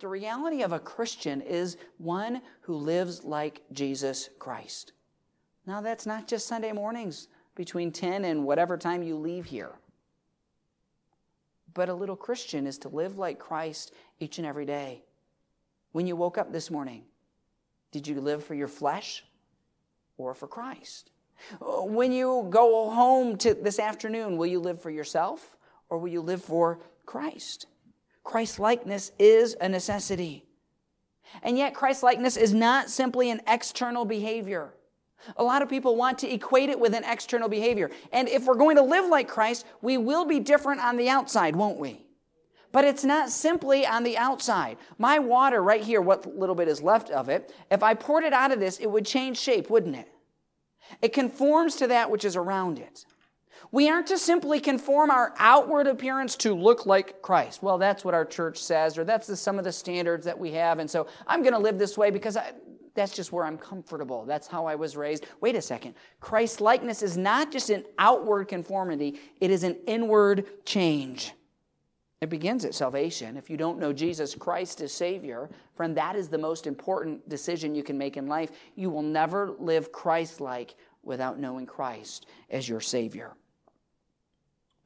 The reality of a Christian is one who lives like Jesus Christ. Now, that's not just Sunday mornings between 10 and whatever time you leave here. But a little Christian is to live like Christ each and every day. When you woke up this morning, did you live for your flesh or for Christ? When you go home to this afternoon, will you live for yourself or will you live for Christ? Christ likeness is a necessity. And yet, Christ likeness is not simply an external behavior. A lot of people want to equate it with an external behavior. And if we're going to live like Christ, we will be different on the outside, won't we? But it's not simply on the outside. My water right here, what little bit is left of it, if I poured it out of this, it would change shape, wouldn't it? It conforms to that which is around it. We aren't to simply conform our outward appearance to look like Christ. Well, that's what our church says, or that's the, some of the standards that we have. And so I'm going to live this way because I, that's just where I'm comfortable. That's how I was raised. Wait a second. Christ likeness is not just an outward conformity, it is an inward change. It begins at salvation. If you don't know Jesus Christ as Savior, friend, that is the most important decision you can make in life. You will never live Christ like without knowing Christ as your Savior.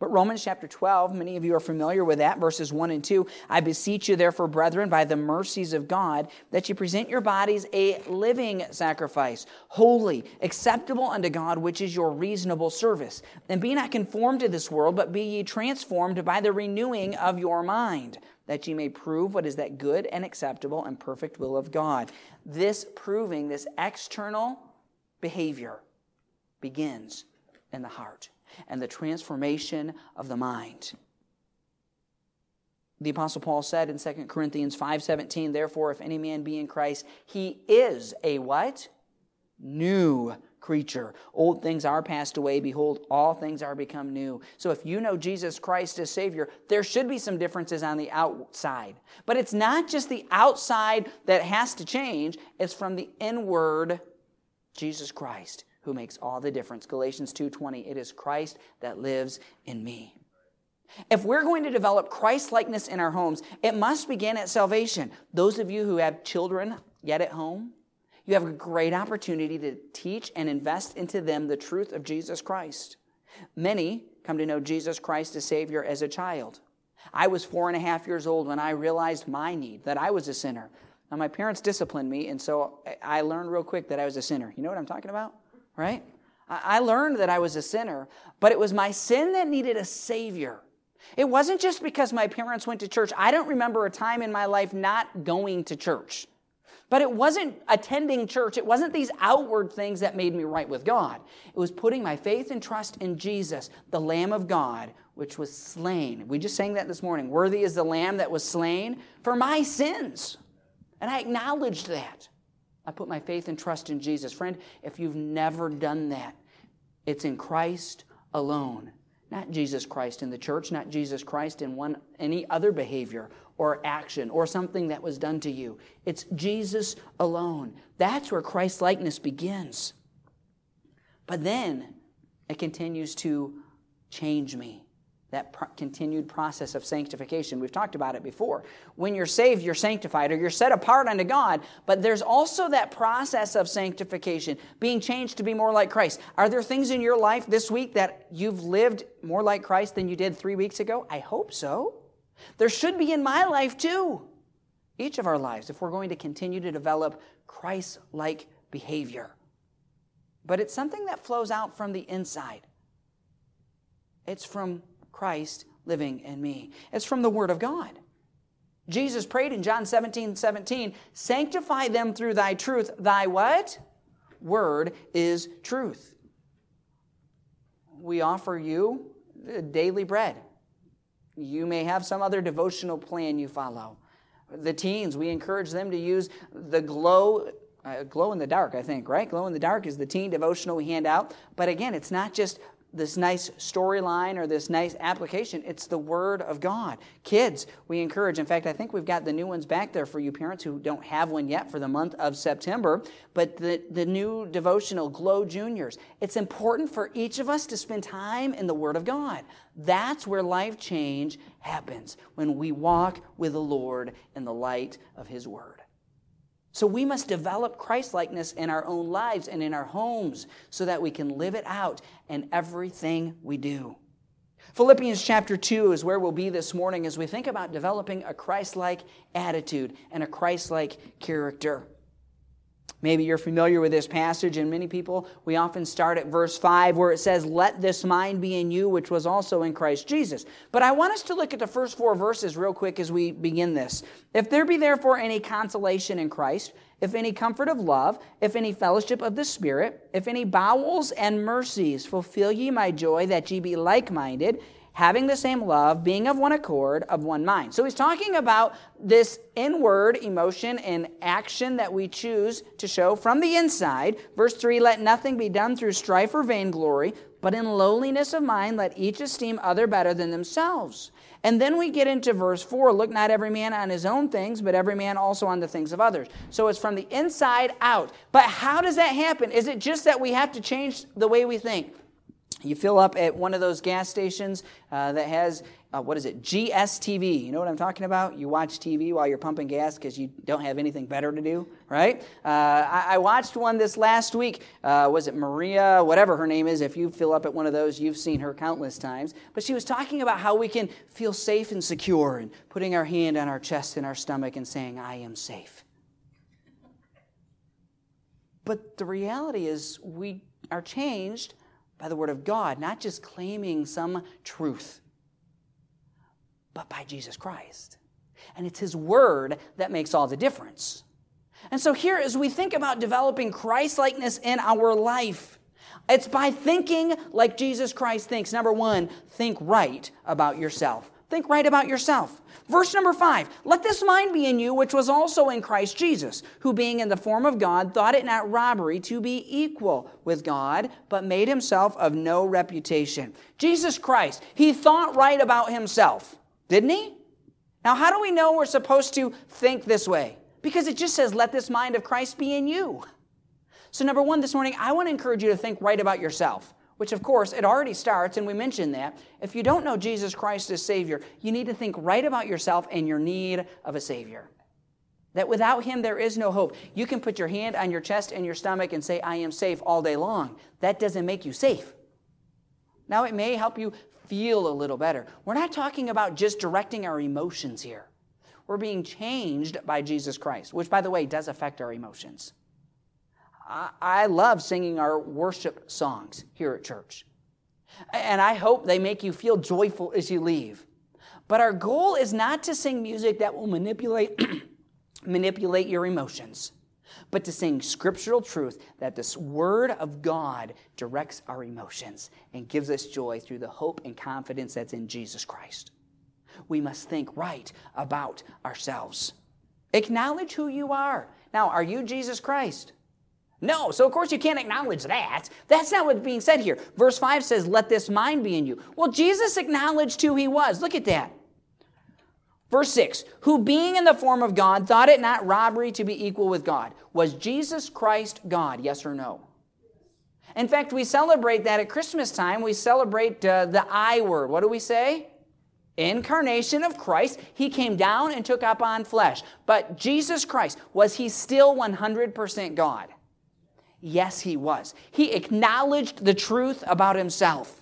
But Romans chapter 12, many of you are familiar with that, verses 1 and 2. I beseech you, therefore, brethren, by the mercies of God, that you present your bodies a living sacrifice, holy, acceptable unto God, which is your reasonable service. And be not conformed to this world, but be ye transformed by the renewing of your mind, that ye may prove what is that good and acceptable and perfect will of God. This proving, this external behavior, begins in the heart and the transformation of the mind. The apostle Paul said in 2 Corinthians 5:17, therefore if any man be in Christ, he is a what? New creature. Old things are passed away, behold all things are become new. So if you know Jesus Christ as savior, there should be some differences on the outside. But it's not just the outside that has to change, it's from the inward Jesus Christ who makes all the difference. Galatians 2:20, it is Christ that lives in me. If we're going to develop Christ likeness in our homes, it must begin at salvation. Those of you who have children yet at home, you have a great opportunity to teach and invest into them the truth of Jesus Christ. Many come to know Jesus Christ as Savior as a child. I was four and a half years old when I realized my need, that I was a sinner. Now, my parents disciplined me, and so I learned real quick that I was a sinner. You know what I'm talking about? Right? I learned that I was a sinner, but it was my sin that needed a Savior. It wasn't just because my parents went to church. I don't remember a time in my life not going to church. But it wasn't attending church. It wasn't these outward things that made me right with God. It was putting my faith and trust in Jesus, the Lamb of God, which was slain. We just sang that this morning. Worthy is the Lamb that was slain for my sins. And I acknowledged that. I put my faith and trust in Jesus. Friend, if you've never done that, it's in Christ alone. Not Jesus Christ in the church, not Jesus Christ in one any other behavior or action or something that was done to you. It's Jesus alone. That's where Christ likeness begins. But then it continues to change me that continued process of sanctification. We've talked about it before. When you're saved, you're sanctified or you're set apart unto God, but there's also that process of sanctification, being changed to be more like Christ. Are there things in your life this week that you've lived more like Christ than you did three weeks ago? I hope so. There should be in my life too. Each of our lives, if we're going to continue to develop Christ like behavior. But it's something that flows out from the inside. It's from Christ living in me. It's from the Word of God. Jesus prayed in John 17, 17, sanctify them through thy truth. Thy what? Word is truth. We offer you daily bread. You may have some other devotional plan you follow. The teens, we encourage them to use the glow uh, glow in the dark, I think, right? Glow in the dark is the teen devotional we hand out. But again, it's not just this nice storyline or this nice application. It's the Word of God. Kids, we encourage. In fact, I think we've got the new ones back there for you parents who don't have one yet for the month of September. But the, the new devotional, Glow Juniors. It's important for each of us to spend time in the Word of God. That's where life change happens, when we walk with the Lord in the light of His Word. So we must develop Christlikeness in our own lives and in our homes so that we can live it out in everything we do. Philippians chapter 2 is where we'll be this morning as we think about developing a Christ-like attitude and a Christ-like character. Maybe you're familiar with this passage, and many people, we often start at verse 5 where it says, Let this mind be in you, which was also in Christ Jesus. But I want us to look at the first four verses real quick as we begin this. If there be therefore any consolation in Christ, if any comfort of love, if any fellowship of the Spirit, if any bowels and mercies, fulfill ye my joy that ye be like minded having the same love, being of one accord, of one mind. So he's talking about this inward emotion and action that we choose to show from the inside. Verse 3 Let nothing be done through strife or vainglory, but in lowliness of mind let each esteem other better than themselves. And then we get into verse 4 Look not every man on his own things, but every man also on the things of others. So it's from the inside out. But how does that happen? Is it just that we have to change the way we think? You fill up at one of those gas stations uh, that has, uh, what is it, GSTV. You know what I'm talking about? You watch TV while you're pumping gas because you don't have anything better to do, right? Uh, I, I, watched one this last week. Uh, was it Maria, whatever her name is? If you fill up at one of those, you've seen her countless times. But she was talking about how we can feel safe and secure and putting our hand on our chest and our stomach and saying, I am safe. But the reality is, we are changed by the Word of God, not just claiming some truth, but by Jesus Christ. And it's His Word that makes all the difference. And so, here, as we think about developing Christ likeness in our life, it's by thinking like Jesus Christ thinks. Number one, think right about yourself. Think right about yourself. Verse number five Let this mind be in you, which was also in Christ Jesus, who being in the form of God, thought it not robbery to be equal with God, but made himself of no reputation. Jesus Christ, he thought right about himself, didn't he? Now, how do we know we're supposed to think this way? Because it just says, Let this mind of Christ be in you. So, number one, this morning, I want to encourage you to think right about yourself which of course it already starts, and we mentioned that. If you don't know Jesus Christ as Savior, you need to think right about yourself and your need of a Savior. That without Him there is no hope. You can put your hand on your chest and your stomach and say, I am safe all day long. That doesn't make you safe. Now, it may help you feel a little better. We're not talking about just directing our emotions here. We're being changed by Jesus Christ, which, by the way, does affect our emotions. I love singing our worship songs here at church. And I hope they make you feel joyful as you leave. But our goal is not to sing music that will manipulate, manipulate your emotions, but to sing scriptural truth that this Word of God directs our emotions and gives us joy through the hope and confidence that's in Jesus Christ. We must think right about ourselves. Acknowledge who you are. Now, are you Jesus Christ? No, so of course you can't acknowledge that. That's not what's being said here. Verse 5 says, Let this mind be in you. Well, Jesus acknowledged who he was. Look at that. Verse 6 Who being in the form of God thought it not robbery to be equal with God. Was Jesus Christ God? Yes or no? In fact, we celebrate that at Christmas time. We celebrate uh, the I word. What do we say? Incarnation of Christ. He came down and took up on flesh. But Jesus Christ, was he still 100% God? Yes, he was. He acknowledged the truth about himself.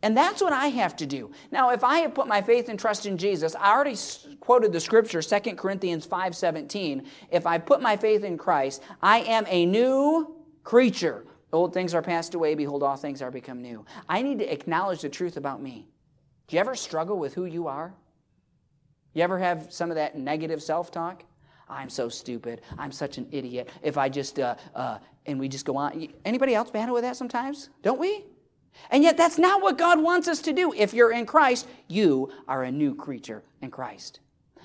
And that's what I have to do. Now, if I have put my faith and trust in Jesus, I already quoted the scripture, 2 Corinthians 5:17. If I put my faith in Christ, I am a new creature. Old things are passed away, behold, all things are become new. I need to acknowledge the truth about me. Do you ever struggle with who you are? You ever have some of that negative self talk? I'm so stupid. I'm such an idiot. If I just, uh, uh, and we just go on. Anybody else battle with that sometimes? Don't we? And yet, that's not what God wants us to do. If you're in Christ, you are a new creature in Christ.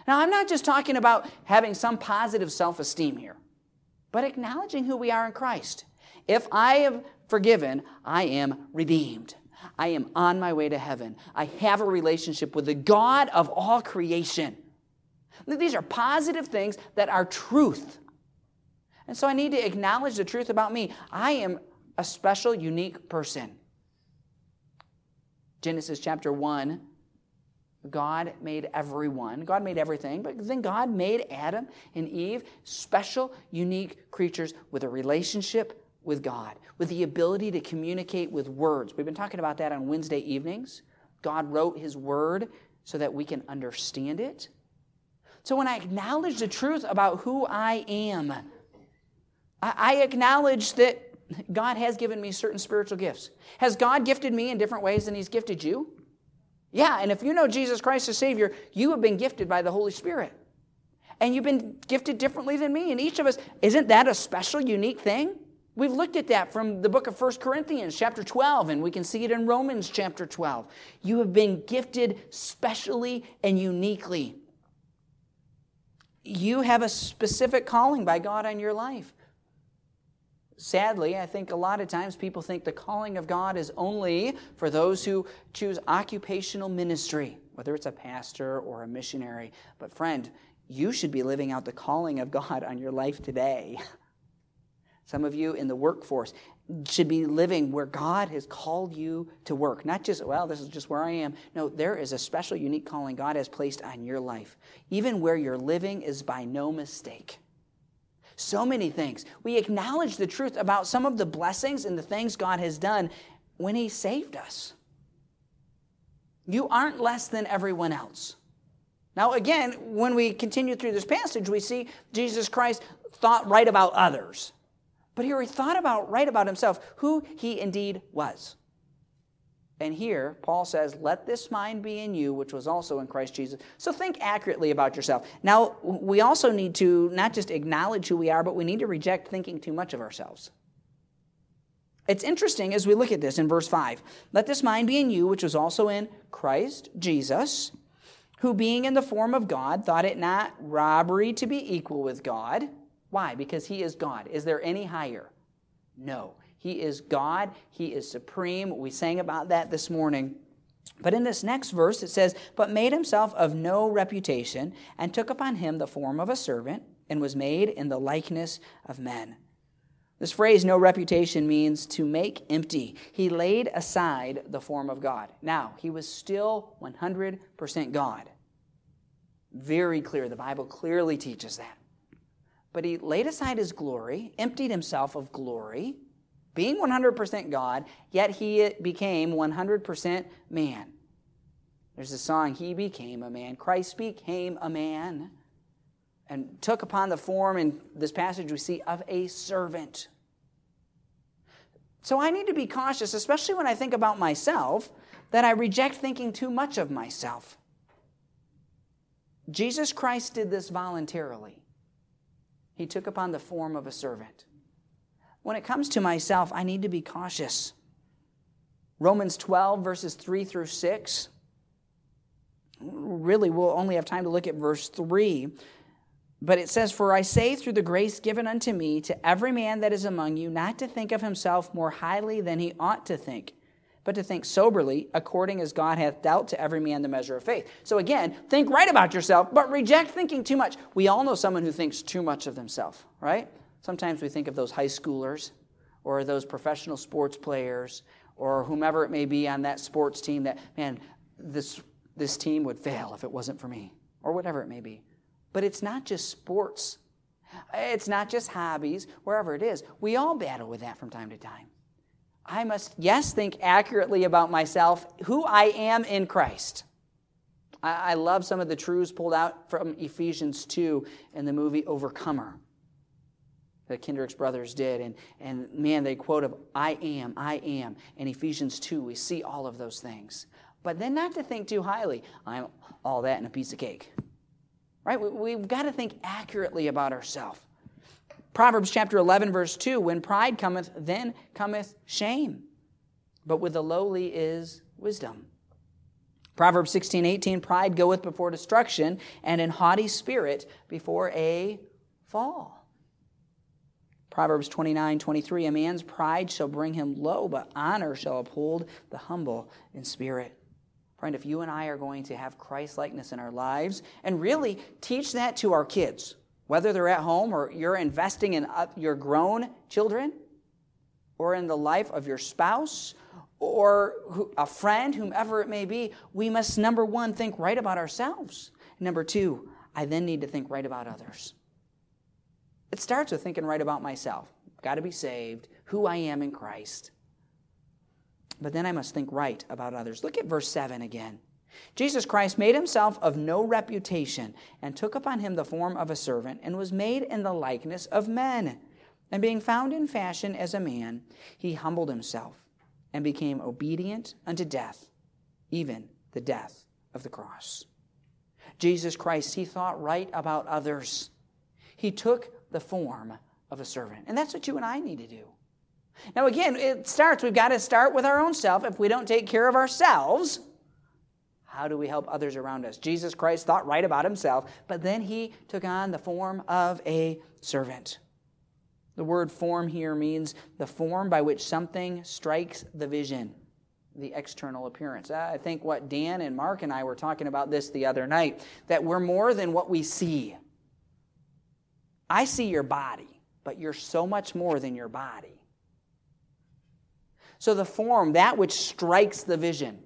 Now, I'm not just talking about having some positive self esteem here, but acknowledging who we are in Christ. If I have forgiven, I am redeemed. I am on my way to heaven. I have a relationship with the God of all creation. These are positive things that are truth. And so I need to acknowledge the truth about me. I am a special, unique person. Genesis chapter 1 God made everyone. God made everything, but then God made Adam and Eve special, unique creatures with a relationship with God, with the ability to communicate with words. We've been talking about that on Wednesday evenings. God wrote His Word so that we can understand it. So when I acknowledge the truth about who I am, I acknowledge that God has given me certain spiritual gifts. Has God gifted me in different ways than He's gifted you? Yeah, and if you know Jesus Christ as Savior, you have been gifted by the Holy Spirit. And you've been gifted differently than me. And each of us, isn't that a special, unique thing? We've looked at that from the book of 1 Corinthians, chapter 12, and we can see it in Romans, chapter 12. You have been gifted specially and uniquely. You have a specific calling by God on your life. Sadly, I think a lot of times people think the calling of God is only for those who choose occupational ministry, whether it's a pastor or a missionary. But, friend, you should be living out the calling of God on your life today. Some of you in the workforce should be living where God has called you to work. Not just, well, this is just where I am. No, there is a special, unique calling God has placed on your life. Even where you're living is by no mistake so many things. We acknowledge the truth about some of the blessings and the things God has done when He saved us. You aren't less than everyone else. Now, again, when we continue through this passage, we see Jesus Christ thought right about others. But here he thought about right about himself, who he indeed was. And here, Paul says, Let this mind be in you, which was also in Christ Jesus. So think accurately about yourself. Now, we also need to not just acknowledge who we are, but we need to reject thinking too much of ourselves. It's interesting as we look at this in verse 5. Let this mind be in you, which was also in Christ Jesus, who being in the form of God, thought it not robbery to be equal with God. Why? Because he is God. Is there any higher? No. He is God, He is supreme. We sang about that this morning. But in this next verse, it says, But made himself of no reputation, and took upon him the form of a servant, and was made in the likeness of men. This phrase, no reputation, means to make empty. He laid aside the form of God. Now, he was still 100% God. Very clear. The Bible clearly teaches that. But he laid aside his glory, emptied himself of glory, being 100% God, yet he became 100% man. There's a song, He became a man. Christ became a man and took upon the form, in this passage we see, of a servant. So I need to be cautious, especially when I think about myself, that I reject thinking too much of myself. Jesus Christ did this voluntarily. He took upon the form of a servant when it comes to myself, I need to be cautious. Romans 12, verses 3 through 6. Really, we'll only have time to look at verse 3. But it says, For I say through the grace given unto me to every man that is among you, not to think of himself more highly than he ought to think, but to think soberly, according as God hath dealt to every man the measure of faith. So again, think right about yourself, but reject thinking too much. We all know someone who thinks too much of themselves, right? Sometimes we think of those high schoolers or those professional sports players or whomever it may be on that sports team that, man, this, this team would fail if it wasn't for me, or whatever it may be. But it's not just sports, it's not just hobbies, wherever it is. We all battle with that from time to time. I must, yes, think accurately about myself, who I am in Christ. I, I love some of the truths pulled out from Ephesians 2 in the movie Overcomer the Kendricks brothers did. And, and man, they quote of, I am, I am. In Ephesians 2, we see all of those things. But then not to think too highly. I'm all that in a piece of cake. Right? We, have got to think accurately about ourselves. Proverbs chapter 11, verse 2 When pride cometh, then cometh shame. But with the lowly is wisdom. Proverbs 16, 18 Pride goeth before destruction, and an haughty spirit before a fall. Proverbs 29 23 A man's pride shall bring him low, but honor shall uphold the humble in spirit. Friend, if you and I are going to have Christ likeness in our lives and really teach that to our kids, whether they're at home or you're investing in your grown children or in the life of your spouse or a friend, whomever it may be, we must, number one, think right about ourselves. Number two, I then need to think right about others. It starts with thinking right about myself. Got to be saved, who I am in Christ. But then I must think right about others. Look at verse 7 again. Jesus Christ made himself of no reputation and took upon him the form of a servant and was made in the likeness of men. And being found in fashion as a man, he humbled himself and became obedient unto death, even the death of the cross. Jesus Christ, he thought right about others. He took the form of a servant. And that's what you and I need to do. Now, again, it starts, we've got to start with our own self. If we don't take care of ourselves, how do we help others around us? Jesus Christ thought right about himself, but then he took on the form of a servant. The word form here means the form by which something strikes the vision, the external appearance. I think what Dan and Mark and I were talking about this the other night, that we're more than what we see. I see your body, but you're so much more than your body. So the form, that which strikes the vision,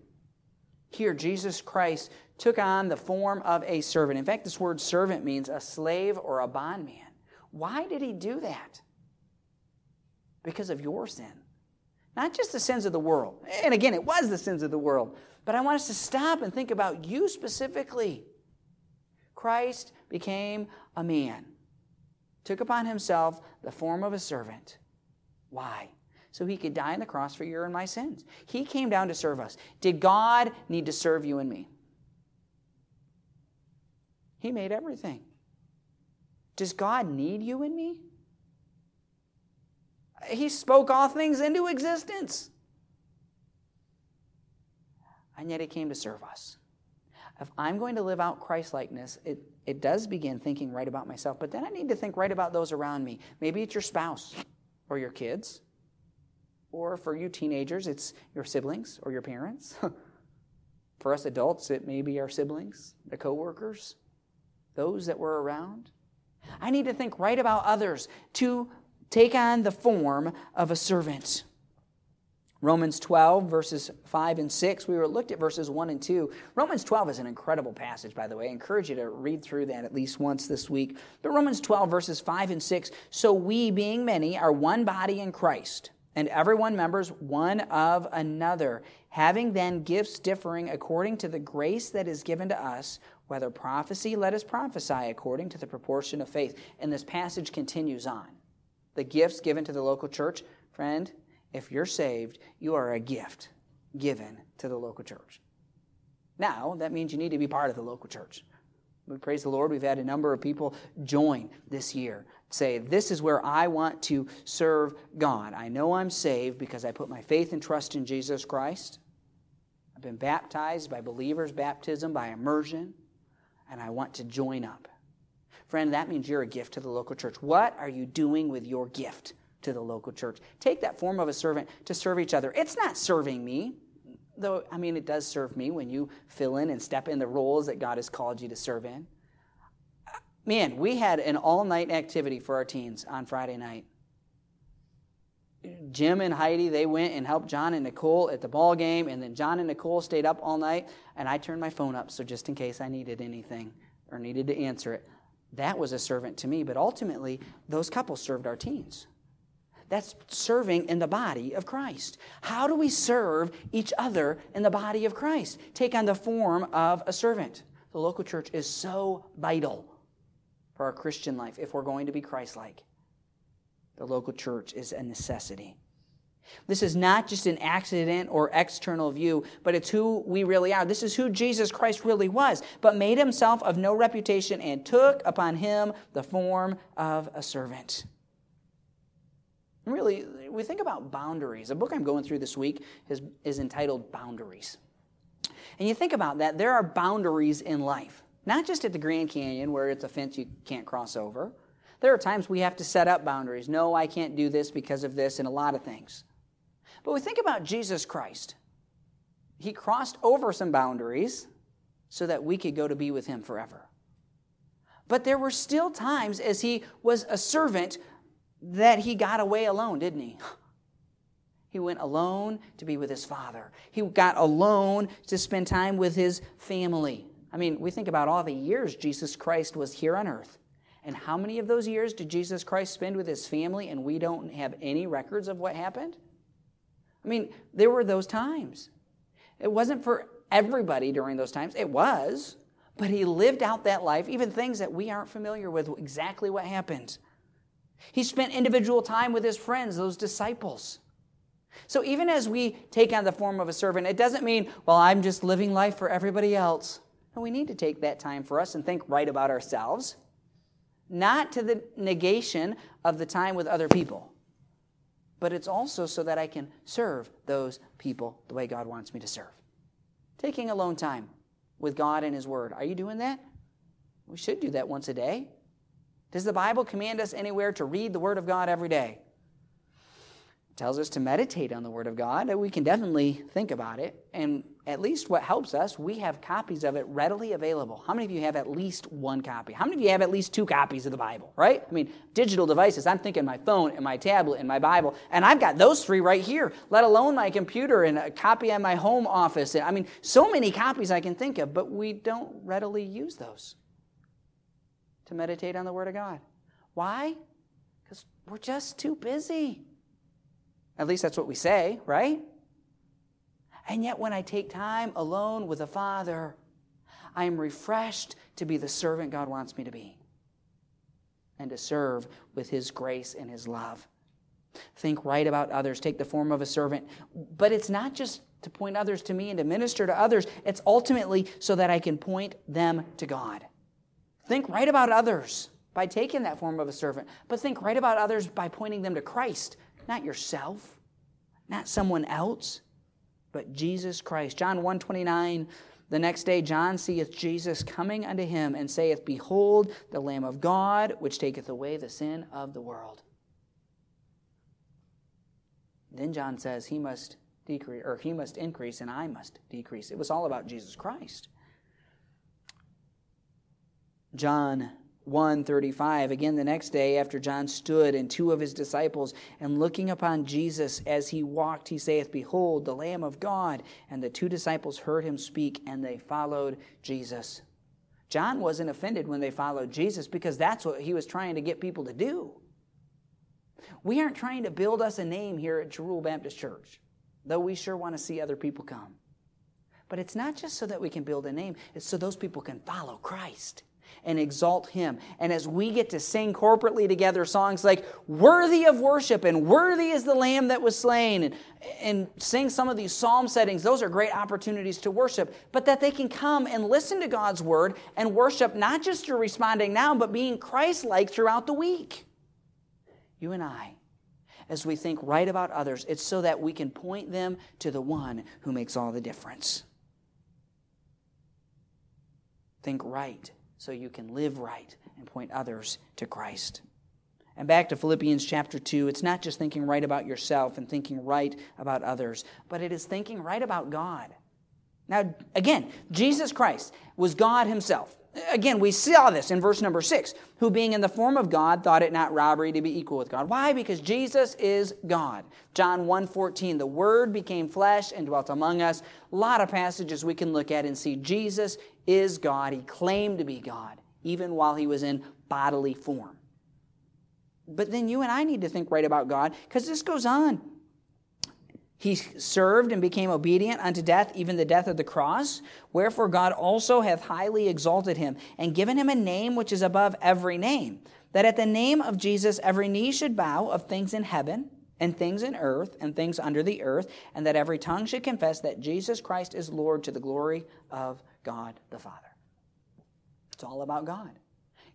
here, Jesus Christ took on the form of a servant. In fact, this word servant means a slave or a bondman. Why did he do that? Because of your sin. Not just the sins of the world. And again, it was the sins of the world. But I want us to stop and think about you specifically. Christ became a man, took upon himself the form of a servant. Why? So he could die on the cross for your and my sins. He came down to serve us. Did God need to serve you and me? He made everything. Does God need you and me? He spoke all things into existence. And yet he came to serve us. If I'm going to live out Christ likeness, it, it does begin thinking right about myself, but then I need to think right about those around me. Maybe it's your spouse or your kids or for you teenagers, it's your siblings or your parents. for us adults, it may be our siblings, the coworkers, those that were around. I need to think right about others to take on the form of a servant. Romans 12, verses 5 and 6. We were looked at verses 1 and 2. Romans 12 is an incredible passage, by the way. I encourage you to read through that at least once this week. But Romans 12, verses 5 and 6. So we, being many, are one body in Christ and everyone members one of another, having then gifts differing according to the grace that is given to us, whether prophecy, let us prophesy according to the proportion of faith. And this passage continues on. The gifts given to the local church, friend, if you're saved, you are a gift given to the local church. Now, that means you need to be part of the local church. We praise the Lord. We've had a number of people join this year say, This is where I want to serve God. I know I'm saved because I put my faith and trust in Jesus Christ. I've been baptized by believers' baptism, by immersion, and I want to join up. Friend, that means you're a gift to the local church. What are you doing with your gift to the local church? Take that form of a servant to serve each other. It's not serving me, though, I mean, it does serve me when you fill in and step in the roles that God has called you to serve in. Man, we had an all night activity for our teens on Friday night. Jim and Heidi, they went and helped John and Nicole at the ball game, and then John and Nicole stayed up all night, and I turned my phone up so just in case I needed anything or needed to answer it. That was a servant to me, but ultimately, those couples served our teens. That's serving in the body of Christ. How do we serve each other in the body of Christ? Take on the form of a servant. The local church is so vital for our Christian life if we're going to be Christ like. The local church is a necessity. This is not just an accident or external view, but it's who we really are. This is who Jesus Christ really was, but made himself of no reputation and took upon him the form of a servant. Really, we think about boundaries. A book I'm going through this week is, is entitled Boundaries. And you think about that, there are boundaries in life. Not just at the Grand Canyon where it's a fence you can't cross over. There are times we have to set up boundaries. No, I can't do this because of this and a lot of things. But we think about Jesus Christ. He crossed over some boundaries so that we could go to be with him forever. But there were still times as he was a servant that he got away alone, didn't he? He went alone to be with his father. He got alone to spend time with his family. I mean, we think about all the years Jesus Christ was here on earth. And how many of those years did Jesus Christ spend with his family and we don't have any records of what happened? I mean, there were those times. It wasn't for everybody during those times, it was, but he lived out that life, even things that we aren't familiar with, exactly what happened. He spent individual time with his friends, those disciples. So even as we take on the form of a servant, it doesn't mean, well, I'm just living life for everybody else. And we need to take that time for us and think right about ourselves, not to the negation of the time with other people, but it's also so that I can serve those people the way God wants me to serve. Taking alone time with God and His Word. Are you doing that? We should do that once a day. Does the Bible command us anywhere to read the Word of God every day? It tells us to meditate on the Word of God. We can definitely think about it. And at least what helps us, we have copies of it readily available. How many of you have at least one copy? How many of you have at least two copies of the Bible, right? I mean, digital devices, I'm thinking my phone and my tablet and my Bible, and I've got those three right here, let alone my computer and a copy at my home office. I mean, so many copies I can think of, but we don't readily use those to meditate on the Word of God. Why? Because we're just too busy. At least that's what we say, right? And yet, when I take time alone with the Father, I am refreshed to be the servant God wants me to be and to serve with His grace and His love. Think right about others, take the form of a servant. But it's not just to point others to me and to minister to others, it's ultimately so that I can point them to God. Think right about others by taking that form of a servant, but think right about others by pointing them to Christ, not yourself, not someone else, but Jesus Christ. John 129, the next day John seeth Jesus coming unto him and saith, Behold, the Lamb of God, which taketh away the sin of the world. Then John says he must decrease, or he must increase, and I must decrease. It was all about Jesus Christ. John 135 again the next day after john stood and two of his disciples and looking upon jesus as he walked he saith behold the lamb of god. And the two disciples heard him speak and they followed jesus. John wasn't offended when they followed jesus because that's what he was trying to get people to do. We aren't trying to build us a name here at Jeruel Baptist Church, though we sure want to see other people come. But it's not just so that we can build a name, it's so those people can follow Christ and exalt Him. And as we get to sing corporately together songs like Worthy of Worship and Worthy is the Lamb that was slain, and, and sing some of these psalm settings, those are great opportunities to worship. But that they can come and listen to God's Word and worship not just through responding now, but being Christ like throughout the week. You and I. As we think right about others, it's so that we can point them to the one who makes all the difference. Think right so you can live right and point others to Christ. And back to Philippians chapter 2, it's not just thinking right about yourself and thinking right about others, but it is thinking right about God. Now, again, Jesus Christ was God Himself. Again, we saw this in verse number six. Who, being in the form of God, thought it not robbery to be equal with God. Why? Because Jesus is God. John 1.14, the Word became flesh and dwelt among us. A lot of passages we can look at and see Jesus is God. He claimed to be God, even while he was in bodily form. But then you and I need to think right about God, because this goes on. He served and became obedient unto death, even the death of the cross. Wherefore God also hath highly exalted him, and given him a name which is above every name, that at the name of Jesus every knee should bow of things in heaven, and things in earth, and things under the earth, and that every tongue should confess that Jesus Christ is Lord to the glory of God the Father. It's all about God.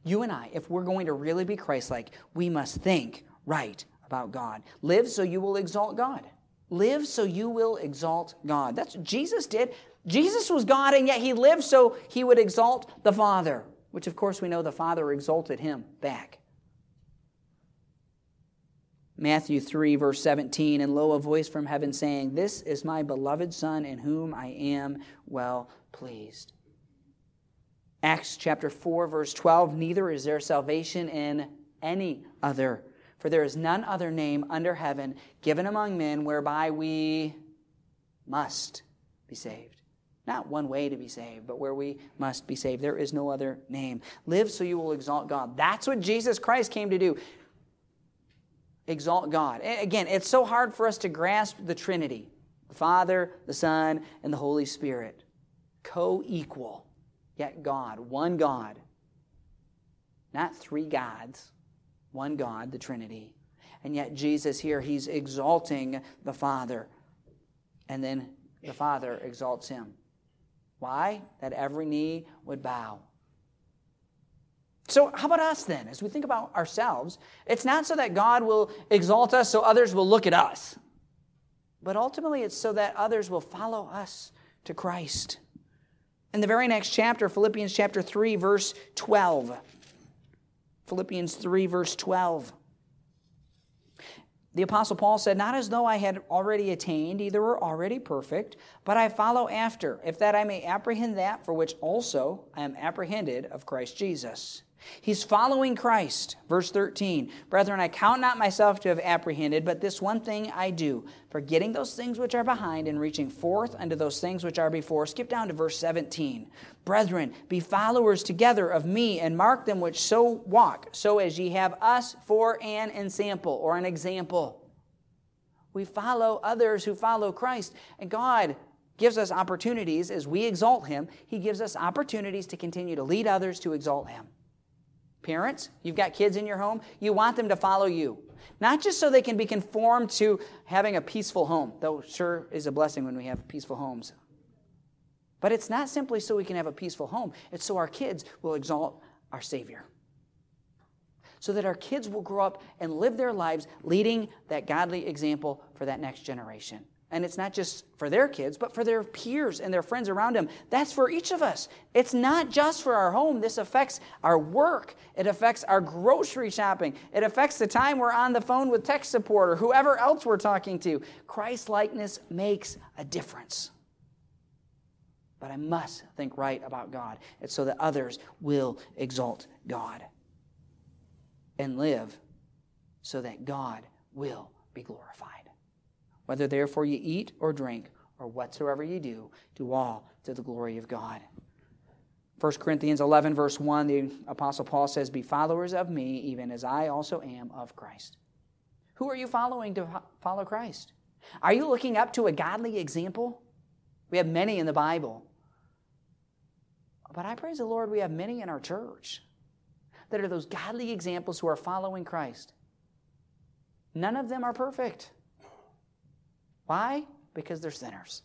You and I, if we're going to really be Christ like, we must think right about God. Live so you will exalt God. Live so you will exalt God. That's what Jesus did. Jesus was God, and yet he lived so he would exalt the Father, which of course we know the Father exalted him back. Matthew 3, verse 17, and lo, a voice from heaven saying, This is my beloved Son, in whom I am well pleased. Acts chapter 4, verse 12, neither is there salvation in any other, for there is none other name under heaven given among men whereby we must be saved. Not one way to be saved, but where we must be saved. There is no other name. Live so you will exalt God. That's what Jesus Christ came to do exalt God. Again, it's so hard for us to grasp the Trinity the Father, the Son, and the Holy Spirit. Co equal, yet God, one God. Not three gods, one God, the Trinity. And yet, Jesus here, he's exalting the Father. And then the Father exalts him. Why? That every knee would bow so, how about us then? As we think about ourselves, it's not so that God will exalt us so others will look at us, but ultimately it's so that others will follow us to Christ. In the very next chapter, Philippians chapter 3, verse 12. Philippians 3, verse 12. The Apostle Paul said, Not as though I had already attained, either were already perfect, but I follow after, if that I may apprehend that for which also I am apprehended of Christ Jesus. He's following Christ. Verse 13 Brethren, I count not myself to have apprehended, but this one thing I do, forgetting those things which are behind and reaching forth unto those things which are before. Skip down to verse 17. Brethren, be followers together of me, and mark them which so walk, so as ye have us for an ensample or an example. We follow others who follow Christ, and God gives us opportunities as we exalt Him. He gives us opportunities to continue to lead others to exalt Him. Parents, you've got kids in your home, you want them to follow you. Not just so they can be conformed to having a peaceful home, though sure is a blessing when we have peaceful homes. But it's not simply so we can have a peaceful home, it's so our kids will exalt our Savior. So that our kids will grow up and live their lives leading that godly example for that next generation. And it's not just for their kids, but for their peers and their friends around them. That's for each of us. It's not just for our home. This affects our work. It affects our grocery shopping. It affects the time we're on the phone with tech support or whoever else we're talking to. Christ likeness makes a difference. But I must think right about God. It's so that others will exalt God and live so that God will be glorified. Whether therefore you eat or drink or whatsoever you do, do all to the glory of God. 1 Corinthians 11, verse 1, the Apostle Paul says, Be followers of me, even as I also am of Christ. Who are you following to follow Christ? Are you looking up to a godly example? We have many in the Bible. But I praise the Lord, we have many in our church that are those godly examples who are following Christ. None of them are perfect. Why? Because they're sinners.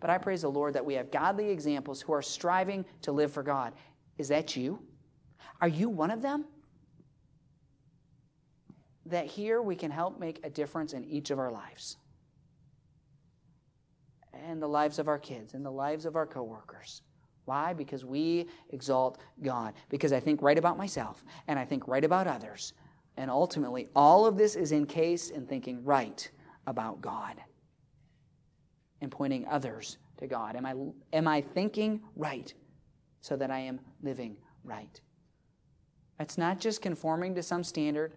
But I praise the Lord that we have godly examples who are striving to live for God. Is that you? Are you one of them? That here we can help make a difference in each of our lives. And the lives of our kids, and the lives of our coworkers. Why? Because we exalt God. Because I think right about myself, and I think right about others. And ultimately, all of this is encased in thinking right about God and pointing others to God? Am I, am I thinking right so that I am living right? It's not just conforming to some standard.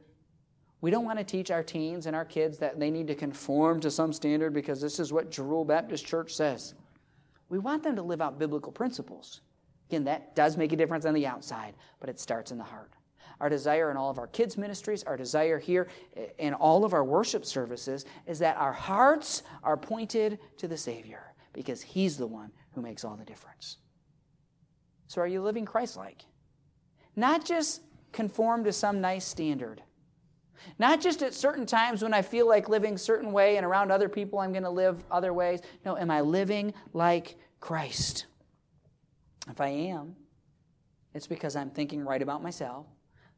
We don't want to teach our teens and our kids that they need to conform to some standard because this is what Jeruel Baptist Church says. We want them to live out biblical principles. Again, that does make a difference on the outside, but it starts in the heart. Our desire in all of our kids' ministries, our desire here in all of our worship services is that our hearts are pointed to the Savior because He's the one who makes all the difference. So, are you living Christ like? Not just conform to some nice standard. Not just at certain times when I feel like living certain way and around other people I'm going to live other ways. No, am I living like Christ? If I am, it's because I'm thinking right about myself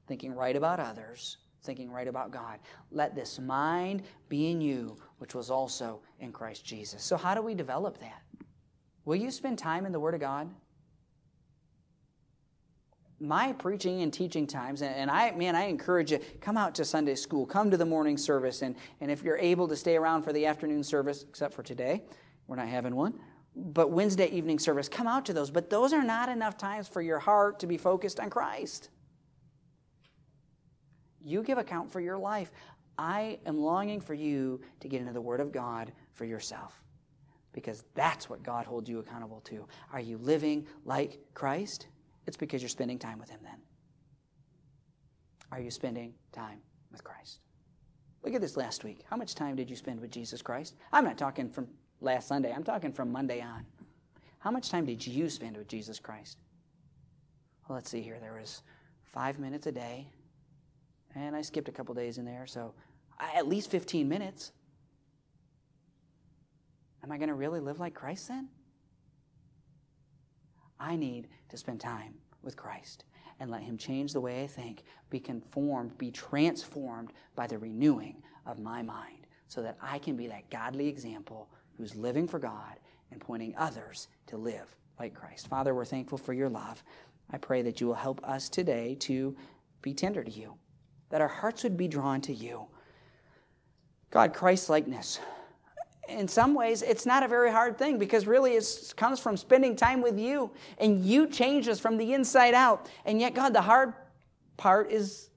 thinking right about others, thinking right about God. Let this mind be in you, which was also in Christ Jesus. So, how do we develop that? Will you spend time in the Word of God? my preaching and teaching times, and I, man, I encourage you, come out to Sunday school, come to the morning service, and, and if you're able to stay around for the afternoon service, except for today, we're not having one, but Wednesday evening service, come out to those. But those are not enough times for your heart to be focused on Christ. You give account for your life. I am longing for you to get into the Word of God for yourself because that's what God holds you accountable to. Are you living like Christ? It's because you're spending time with Him then. Are you spending time with Christ? Look at this last week. How much time did you spend with Jesus Christ? I'm not talking from last Sunday, I'm talking from Monday on. How much time did you spend with Jesus Christ? Well, let's see here. There was five minutes a day, and I skipped a couple days in there, so at least 15 minutes. Am I going to really live like Christ then? I need to spend time with Christ and let Him change the way I think, be conformed, be transformed by the renewing of my mind, so that I can be that godly example who's living for God and pointing others to live like Christ. Father, we're thankful for your love. I pray that you will help us today to be tender to you, that our hearts would be drawn to you. God, Christ likeness in some ways, it's not a very hard thing because really it comes from spending time with you and you change us from the inside out. And yet, God, the hard part is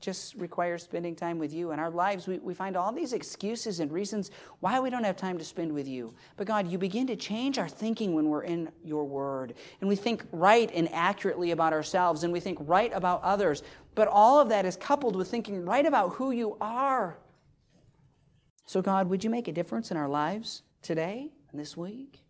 just requires spending time with you. In our lives, we, we find all these excuses and reasons why we don't have time to spend with you. But God, you begin to change our thinking when we're in your word. And we think right and accurately about ourselves and we think right about others. But all of that is coupled with thinking right about who you are. So, God, would you make a difference in our lives today and this week?